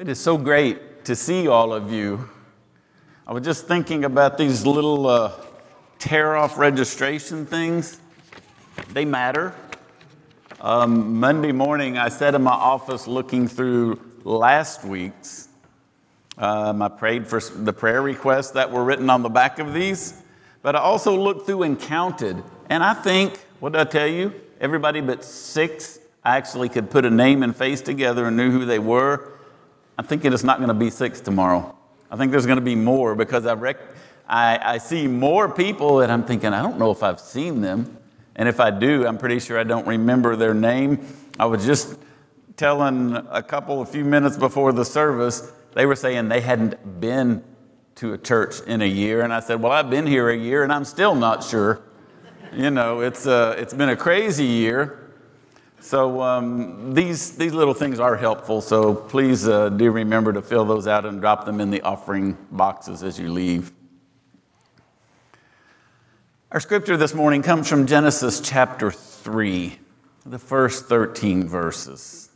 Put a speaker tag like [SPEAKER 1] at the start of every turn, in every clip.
[SPEAKER 1] It is so great to see all of you. I was just thinking about these little uh, tear off registration things. They matter. Um, Monday morning, I sat in my office looking through last week's. Um, I prayed for the prayer requests that were written on the back of these, but I also looked through and counted. And I think, what did I tell you? Everybody but six actually could put a name and face together and knew who they were. I'm thinking it's not going to be six tomorrow. I think there's going to be more because I, rec- I, I see more people that I'm thinking, I don't know if I've seen them. And if I do, I'm pretty sure I don't remember their name. I was just telling a couple, a few minutes before the service, they were saying they hadn't been to a church in a year. And I said, Well, I've been here a year and I'm still not sure. You know, it's, uh, it's been a crazy year. So um, these, these little things are helpful, so please uh, do remember to fill those out and drop them in the offering boxes as you leave. Our scripture this morning comes from Genesis chapter 3, the first 13 verses.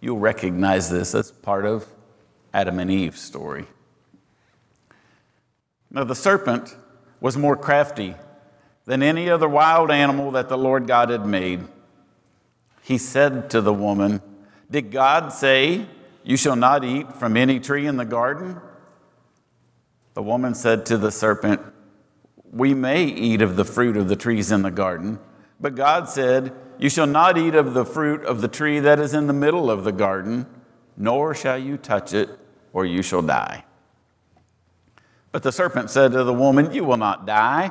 [SPEAKER 1] You'll recognize this as part of Adam and Eve's story. Now, the serpent was more crafty than any other wild animal that the Lord God had made. He said to the woman, Did God say, You shall not eat from any tree in the garden? The woman said to the serpent, We may eat of the fruit of the trees in the garden, but God said, You shall not eat of the fruit of the tree that is in the middle of the garden, nor shall you touch it, or you shall die. But the serpent said to the woman, You will not die.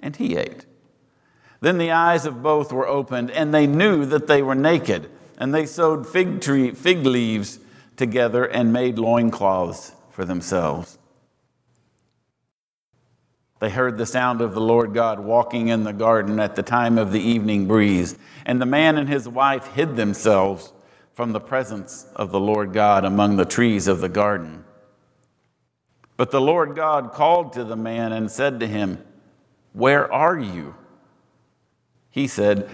[SPEAKER 1] and he ate. Then the eyes of both were opened, and they knew that they were naked. And they sewed fig, tree, fig leaves together and made loincloths for themselves. They heard the sound of the Lord God walking in the garden at the time of the evening breeze, and the man and his wife hid themselves from the presence of the Lord God among the trees of the garden. But the Lord God called to the man and said to him, where are you? He said,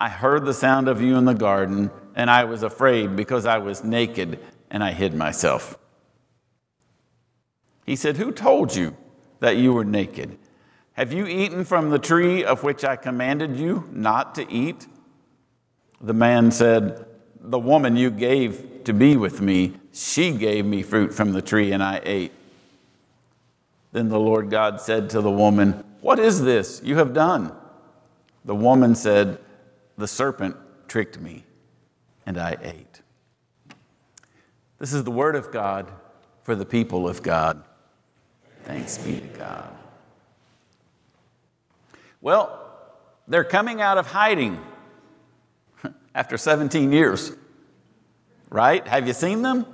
[SPEAKER 1] I heard the sound of you in the garden, and I was afraid because I was naked and I hid myself. He said, Who told you that you were naked? Have you eaten from the tree of which I commanded you not to eat? The man said, The woman you gave to be with me, she gave me fruit from the tree, and I ate. Then the Lord God said to the woman, what is this you have done? The woman said, The serpent tricked me, and I ate. This is the word of God for the people of God. Thanks be to God. Well, they're coming out of hiding after 17 years, right? Have you seen them?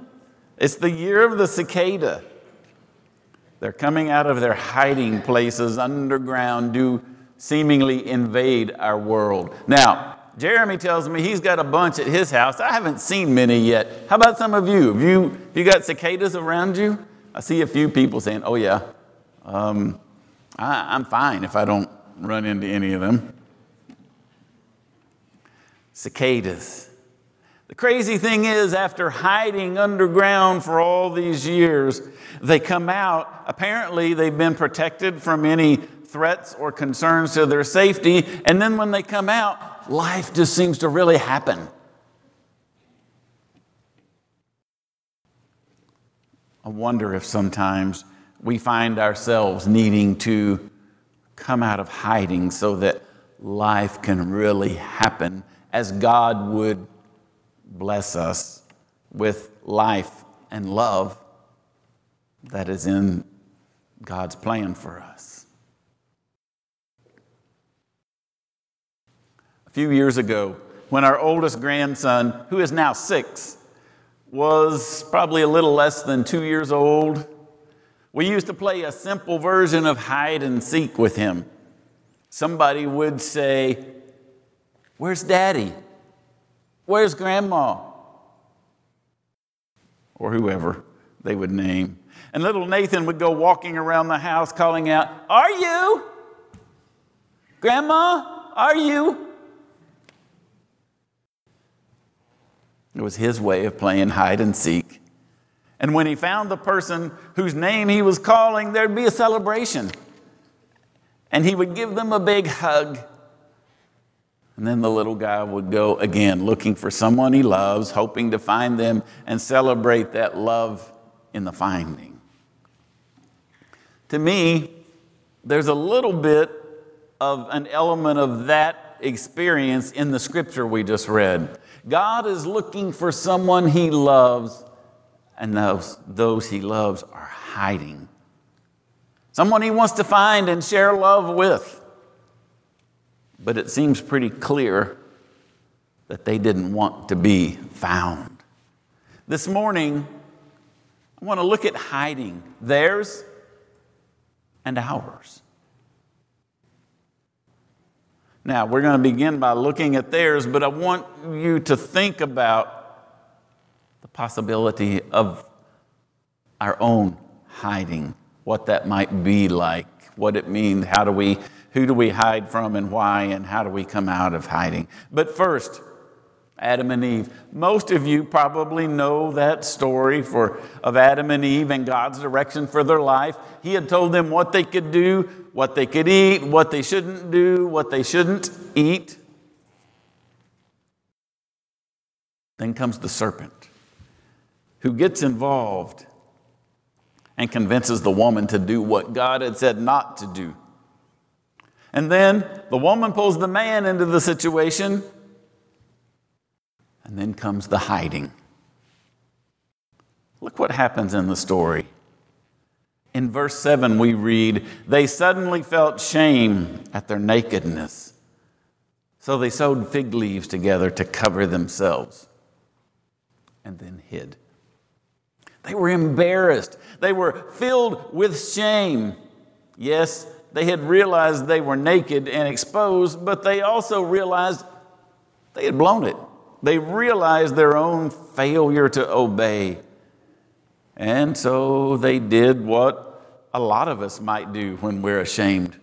[SPEAKER 1] It's the year of the cicada. They're coming out of their hiding places underground to seemingly invade our world. Now, Jeremy tells me he's got a bunch at his house. I haven't seen many yet. How about some of you? Have you, have you got cicadas around you? I see a few people saying, oh, yeah, um, I, I'm fine if I don't run into any of them. Cicadas. The crazy thing is, after hiding underground for all these years, they come out. Apparently, they've been protected from any threats or concerns to their safety. And then when they come out, life just seems to really happen. I wonder if sometimes we find ourselves needing to come out of hiding so that life can really happen as God would bless us with life and love that is in God's plan for us. A few years ago, when our oldest grandson, who is now six, was probably a little less than two years old. We used to play a simple version of hide and seek with him. Somebody would say, Where's daddy? Where's grandma? Or whoever they would name. And little Nathan would go walking around the house calling out, Are you? Grandma, are you? It was his way of playing hide and seek. And when he found the person whose name he was calling, there'd be a celebration. And he would give them a big hug. And then the little guy would go again looking for someone he loves, hoping to find them and celebrate that love in the finding. To me, there's a little bit of an element of that experience in the scripture we just read. God is looking for someone he loves, and those, those he loves are hiding. Someone he wants to find and share love with. But it seems pretty clear that they didn't want to be found. This morning, I want to look at hiding, theirs and ours. Now, we're going to begin by looking at theirs, but I want you to think about the possibility of our own hiding, what that might be like, what it means, how do we, who do we hide from and why, and how do we come out of hiding. But first, Adam and Eve. Most of you probably know that story for, of Adam and Eve and God's direction for their life. He had told them what they could do, what they could eat, what they shouldn't do, what they shouldn't eat. Then comes the serpent who gets involved and convinces the woman to do what God had said not to do. And then the woman pulls the man into the situation and then comes the hiding. Look what happens in the story. In verse 7, we read, They suddenly felt shame at their nakedness. So they sewed fig leaves together to cover themselves and then hid. They were embarrassed. They were filled with shame. Yes, they had realized they were naked and exposed, but they also realized they had blown it. They realized their own failure to obey. And so they did what a lot of us might do when we're ashamed.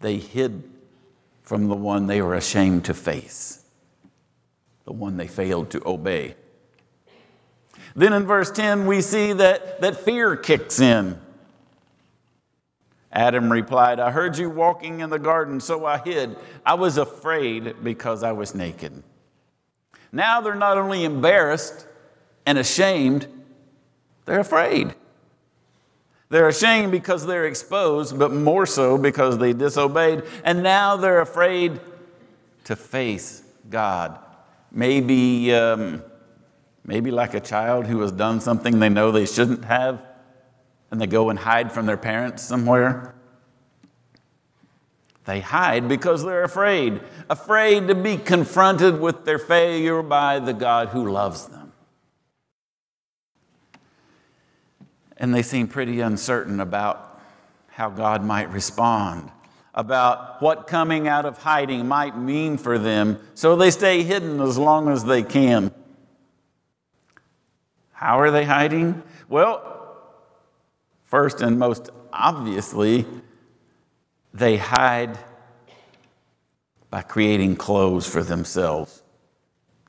[SPEAKER 1] They hid from the one they were ashamed to face, the one they failed to obey. Then in verse 10, we see that, that fear kicks in. Adam replied, I heard you walking in the garden, so I hid. I was afraid because I was naked. Now they're not only embarrassed and ashamed, they're afraid. They're ashamed because they're exposed, but more so because they disobeyed. And now they're afraid to face God. Maybe, um, maybe like a child who has done something they know they shouldn't have and they go and hide from their parents somewhere. They hide because they're afraid, afraid to be confronted with their failure by the God who loves them. And they seem pretty uncertain about how God might respond, about what coming out of hiding might mean for them, so they stay hidden as long as they can. How are they hiding? Well, First and most obviously, they hide by creating clothes for themselves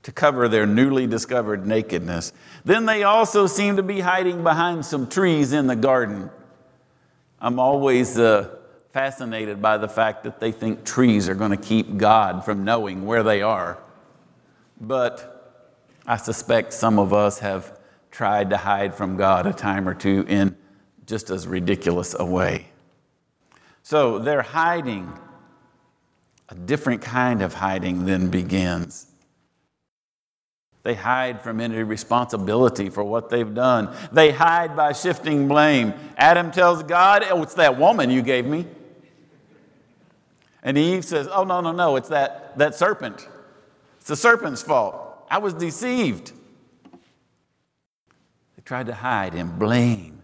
[SPEAKER 1] to cover their newly discovered nakedness. Then they also seem to be hiding behind some trees in the garden. I'm always uh, fascinated by the fact that they think trees are going to keep God from knowing where they are. But I suspect some of us have tried to hide from God a time or two in just as ridiculous a way. So they're hiding. A different kind of hiding then begins. They hide from any responsibility for what they've done. They hide by shifting blame. Adam tells God, Oh, it's that woman you gave me. And Eve says, Oh, no, no, no, it's that, that serpent. It's the serpent's fault. I was deceived. They tried to hide and blame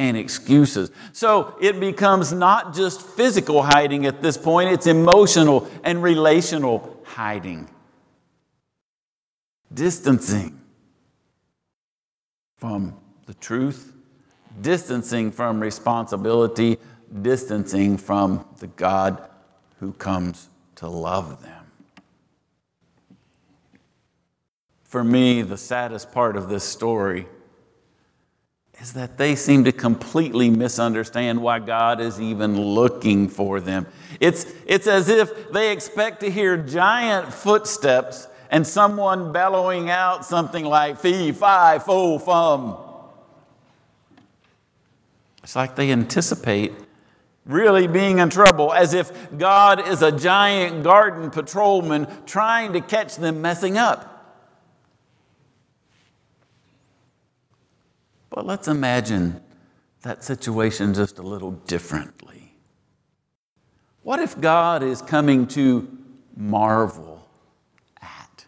[SPEAKER 1] and excuses. So it becomes not just physical hiding at this point, it's emotional and relational hiding. Distancing from the truth, distancing from responsibility, distancing from the God who comes to love them. For me, the saddest part of this story is that they seem to completely misunderstand why God is even looking for them. It's, it's as if they expect to hear giant footsteps and someone bellowing out something like fee, fi, fo, fum. It's like they anticipate really being in trouble, as if God is a giant garden patrolman trying to catch them messing up. But let's imagine that situation just a little differently. What if God is coming to marvel at?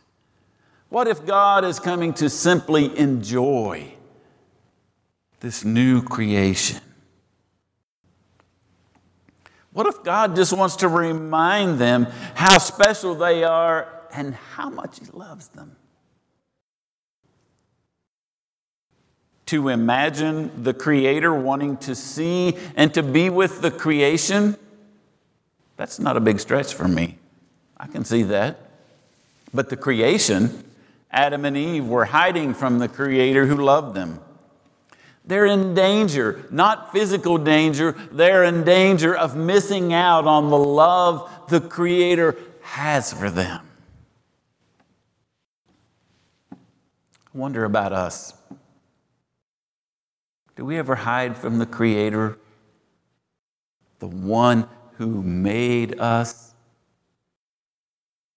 [SPEAKER 1] What if God is coming to simply enjoy this new creation? What if God just wants to remind them how special they are and how much He loves them? To imagine the Creator wanting to see and to be with the creation, that's not a big stretch for me. I can see that. But the creation, Adam and Eve were hiding from the Creator who loved them. They're in danger, not physical danger, they're in danger of missing out on the love the Creator has for them. I wonder about us. Do we ever hide from the Creator, the one who made us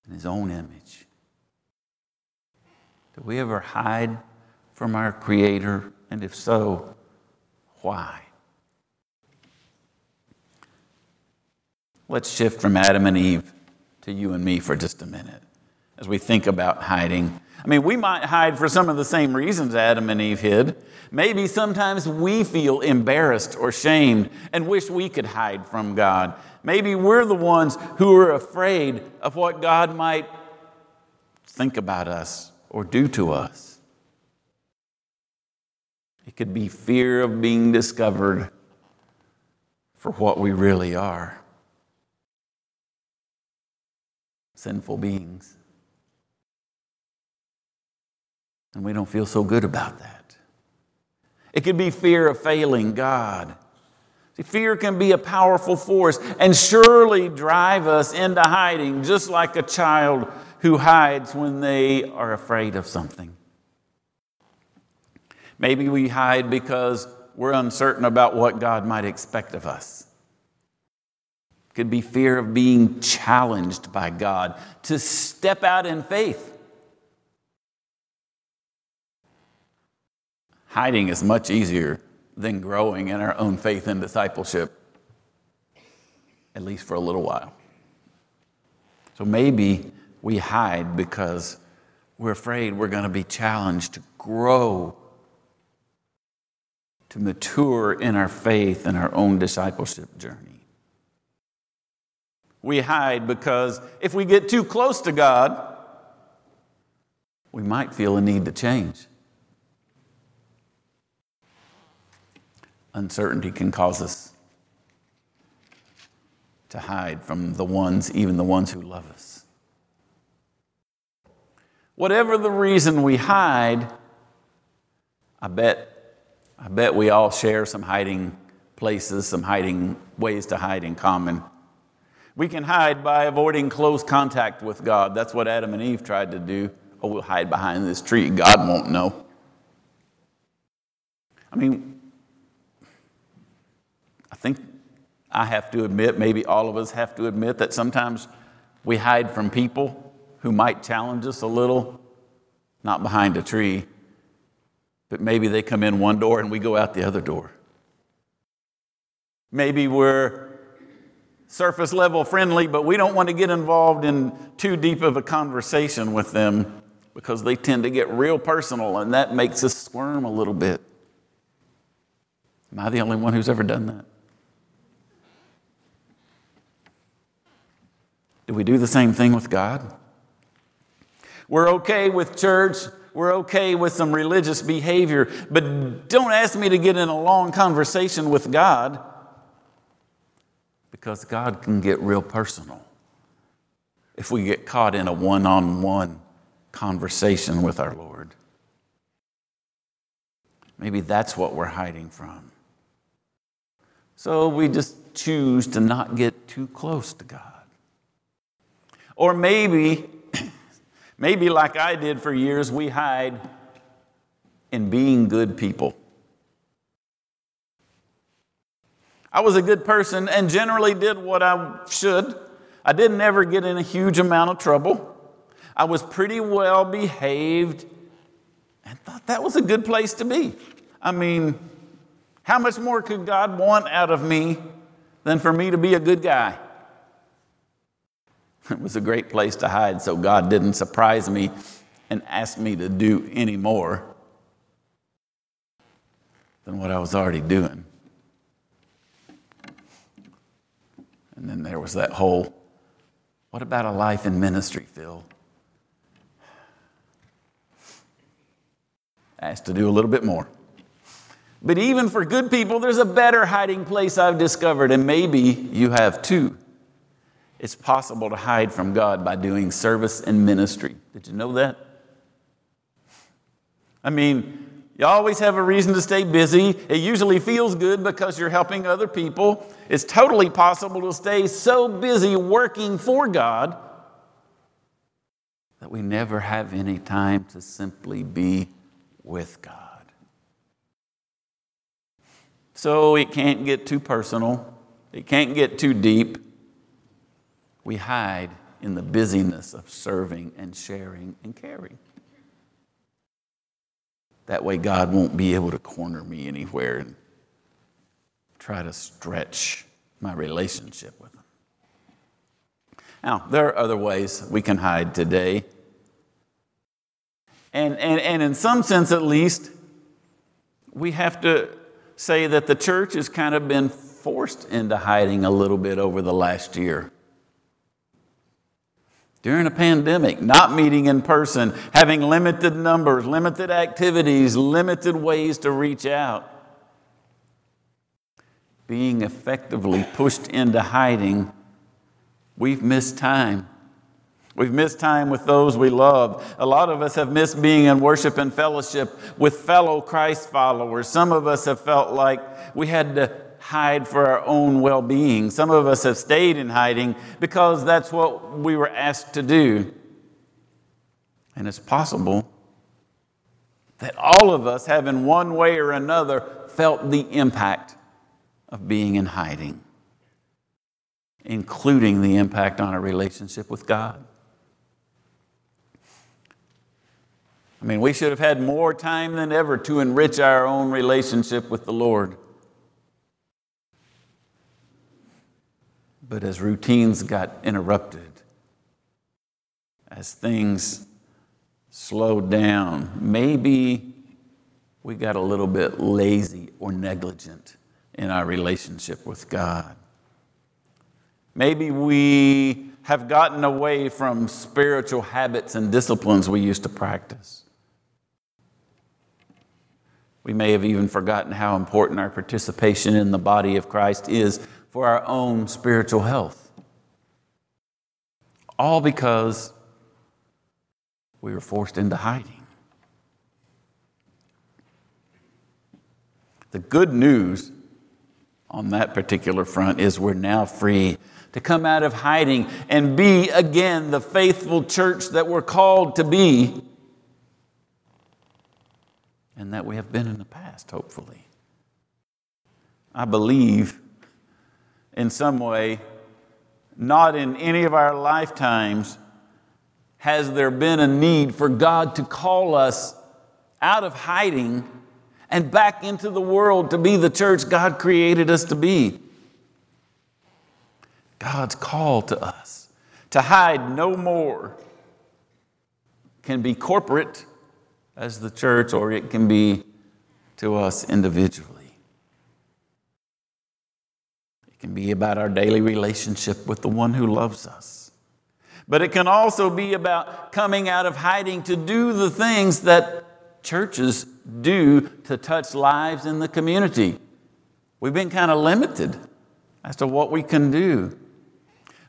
[SPEAKER 1] in His own image? Do we ever hide from our Creator? And if so, why? Let's shift from Adam and Eve to you and me for just a minute as we think about hiding. I mean, we might hide for some of the same reasons Adam and Eve hid. Maybe sometimes we feel embarrassed or shamed and wish we could hide from God. Maybe we're the ones who are afraid of what God might think about us or do to us. It could be fear of being discovered for what we really are sinful beings. And we don't feel so good about that. It could be fear of failing God. See, fear can be a powerful force and surely drive us into hiding, just like a child who hides when they are afraid of something. Maybe we hide because we're uncertain about what God might expect of us. It could be fear of being challenged by God to step out in faith. Hiding is much easier than growing in our own faith and discipleship, at least for a little while. So maybe we hide because we're afraid we're going to be challenged to grow to mature in our faith and our own discipleship journey. We hide because if we get too close to God, we might feel a need to change. Uncertainty can cause us to hide from the ones, even the ones who love us. Whatever the reason we hide, I bet I bet we all share some hiding places, some hiding ways to hide in common. We can hide by avoiding close contact with God. That's what Adam and Eve tried to do. Oh, we'll hide behind this tree. God won't know. I mean, think I have to admit, maybe all of us have to admit, that sometimes we hide from people who might challenge us a little, not behind a tree, but maybe they come in one door and we go out the other door. Maybe we're surface level friendly, but we don't want to get involved in too deep of a conversation with them because they tend to get real personal and that makes us squirm a little bit. Am I the only one who's ever done that? Do we do the same thing with God? We're okay with church. We're okay with some religious behavior, but don't ask me to get in a long conversation with God because God can get real personal if we get caught in a one on one conversation with our Lord. Maybe that's what we're hiding from. So we just choose to not get too close to God. Or maybe, maybe like I did for years, we hide in being good people. I was a good person and generally did what I should. I didn't ever get in a huge amount of trouble. I was pretty well behaved and thought that was a good place to be. I mean, how much more could God want out of me than for me to be a good guy? It was a great place to hide, so God didn't surprise me and ask me to do any more than what I was already doing. And then there was that whole what about a life in ministry, Phil? Asked to do a little bit more. But even for good people, there's a better hiding place I've discovered, and maybe you have too. It's possible to hide from God by doing service and ministry. Did you know that? I mean, you always have a reason to stay busy. It usually feels good because you're helping other people. It's totally possible to stay so busy working for God that we never have any time to simply be with God. So it can't get too personal, it can't get too deep. We hide in the busyness of serving and sharing and caring. That way, God won't be able to corner me anywhere and try to stretch my relationship with Him. Now, there are other ways we can hide today. And, and, and in some sense, at least, we have to say that the church has kind of been forced into hiding a little bit over the last year. During a pandemic, not meeting in person, having limited numbers, limited activities, limited ways to reach out, being effectively pushed into hiding, we've missed time. We've missed time with those we love. A lot of us have missed being in worship and fellowship with fellow Christ followers. Some of us have felt like we had to hide for our own well being. Some of us have stayed in hiding because that's what we were asked to do. And it's possible that all of us have, in one way or another, felt the impact of being in hiding, including the impact on our relationship with God. I mean, we should have had more time than ever to enrich our own relationship with the Lord. But as routines got interrupted, as things slowed down, maybe we got a little bit lazy or negligent in our relationship with God. Maybe we have gotten away from spiritual habits and disciplines we used to practice. We may have even forgotten how important our participation in the body of Christ is for our own spiritual health. All because we were forced into hiding. The good news on that particular front is we're now free to come out of hiding and be again the faithful church that we're called to be and that we have been in the past, hopefully. I believe in some way, not in any of our lifetimes has there been a need for God to call us out of hiding and back into the world to be the church God created us to be. God's call to us to hide no more can be corporate as the church, or it can be to us individually. It can be about our daily relationship with the one who loves us. But it can also be about coming out of hiding to do the things that churches do to touch lives in the community. We've been kind of limited as to what we can do.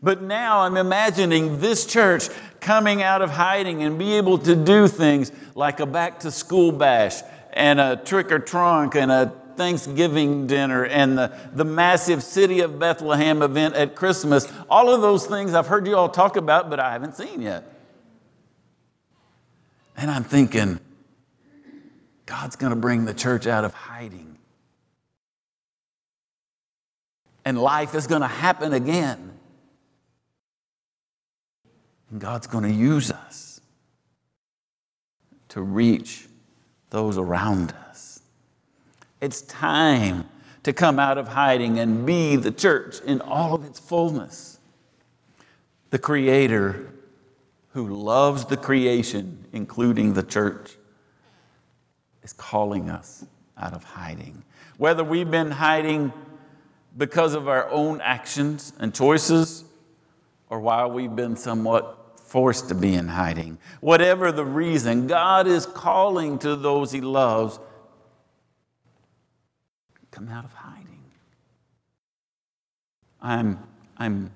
[SPEAKER 1] But now I'm imagining this church coming out of hiding and be able to do things like a back to school bash and a trick or trunk and a Thanksgiving dinner and the, the massive City of Bethlehem event at Christmas. All of those things I've heard you all talk about, but I haven't seen yet. And I'm thinking, God's going to bring the church out of hiding. And life is going to happen again. And God's going to use us to reach those around us. It's time to come out of hiding and be the church in all of its fullness. The Creator who loves the creation, including the church, is calling us out of hiding. Whether we've been hiding because of our own actions and choices, or while we've been somewhat forced to be in hiding. Whatever the reason, God is calling to those He loves come out of hiding. I'm, I'm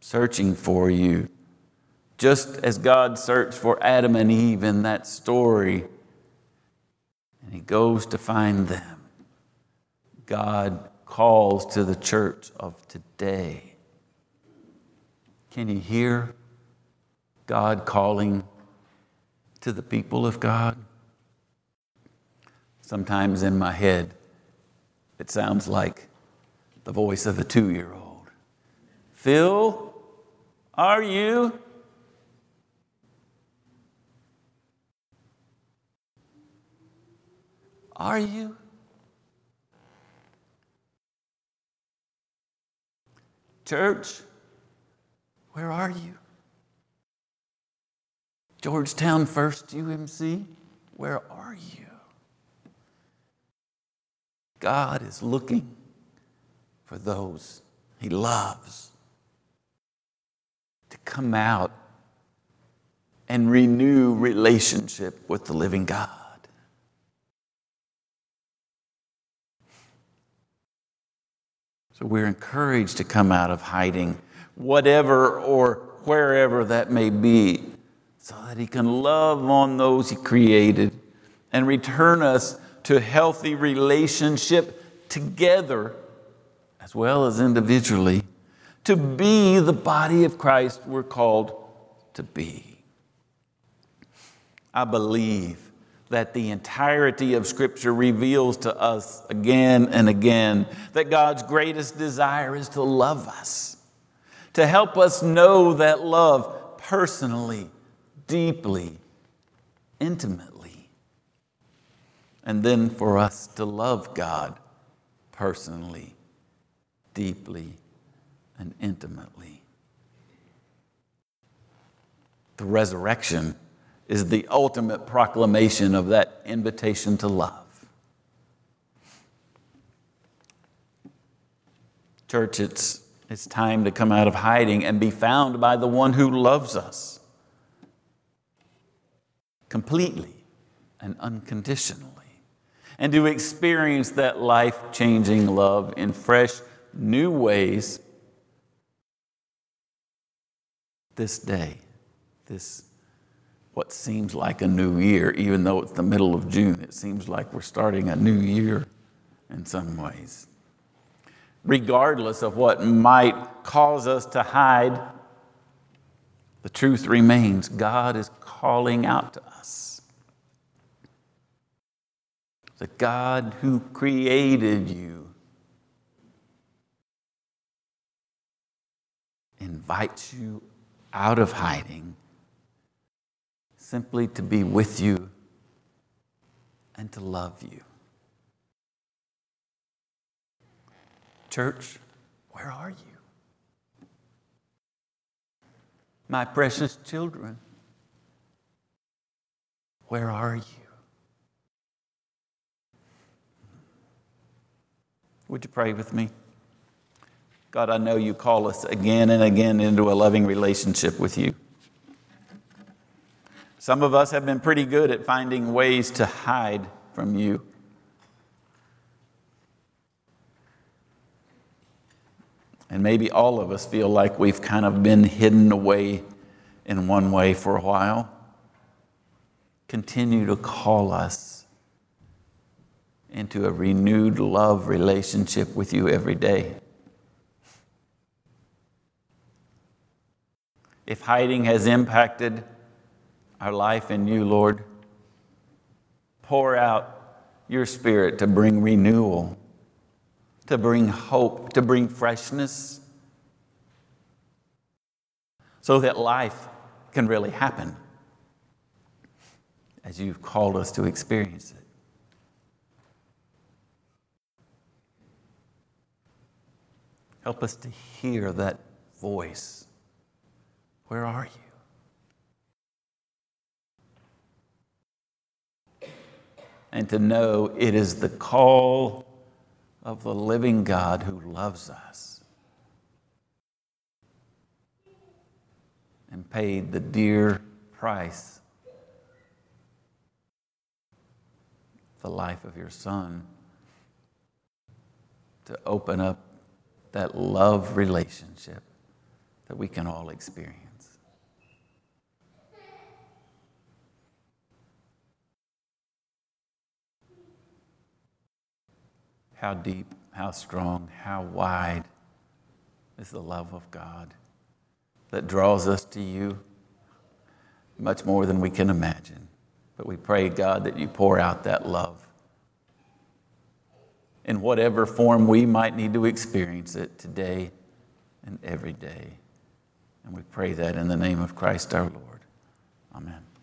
[SPEAKER 1] searching for you, just as God searched for Adam and Eve in that story, and He goes to find them. God calls to the church of today can you hear God calling to the people of God? Sometimes in my head, it sounds like the voice of a two year old. Phil, are you? Are you? Church, where are you? Georgetown First UMC, where are you? God is looking for those He loves to come out and renew relationship with the living God. So we're encouraged to come out of hiding whatever or wherever that may be, so that He can love on those He created and return us to healthy relationship together as well as individually to be the body of Christ we're called to be. I believe that the entirety of Scripture reveals to us again and again that God's greatest desire is to love us to help us know that love personally, deeply, intimately. And then for us to love God personally, deeply, and intimately. The resurrection is the ultimate proclamation of that invitation to love. Church, it's it's time to come out of hiding and be found by the one who loves us completely and unconditionally. And to experience that life changing love in fresh, new ways this day, this what seems like a new year, even though it's the middle of June, it seems like we're starting a new year in some ways regardless of what might cause us to hide, the truth remains God is calling out to us. The God who created you invites you out of hiding simply to be with you and to love you. Church, where are you? My precious children, where are you? Would you pray with me? God, I know you call us again and again into a loving relationship with you. Some of us have been pretty good at finding ways to hide from you. And maybe all of us feel like we've kind of been hidden away in one way for a while. Continue to call us into a renewed love relationship with you every day. If hiding has impacted our life in you, Lord, pour out your spirit to bring renewal, to bring hope, to bring freshness, so that life can really happen as you've called us to experience it. Help us to hear that voice. Where are you? And to know it is the call of the living God who loves us and paid the dear price the life of your son to open up that love relationship that we can all experience. How deep, how strong, how wide is the love of God that draws us to you much more than we can imagine. But we pray, God, that you pour out that love in whatever form we might need to experience it today and every day. And we pray that in the name of Christ our Lord. Amen.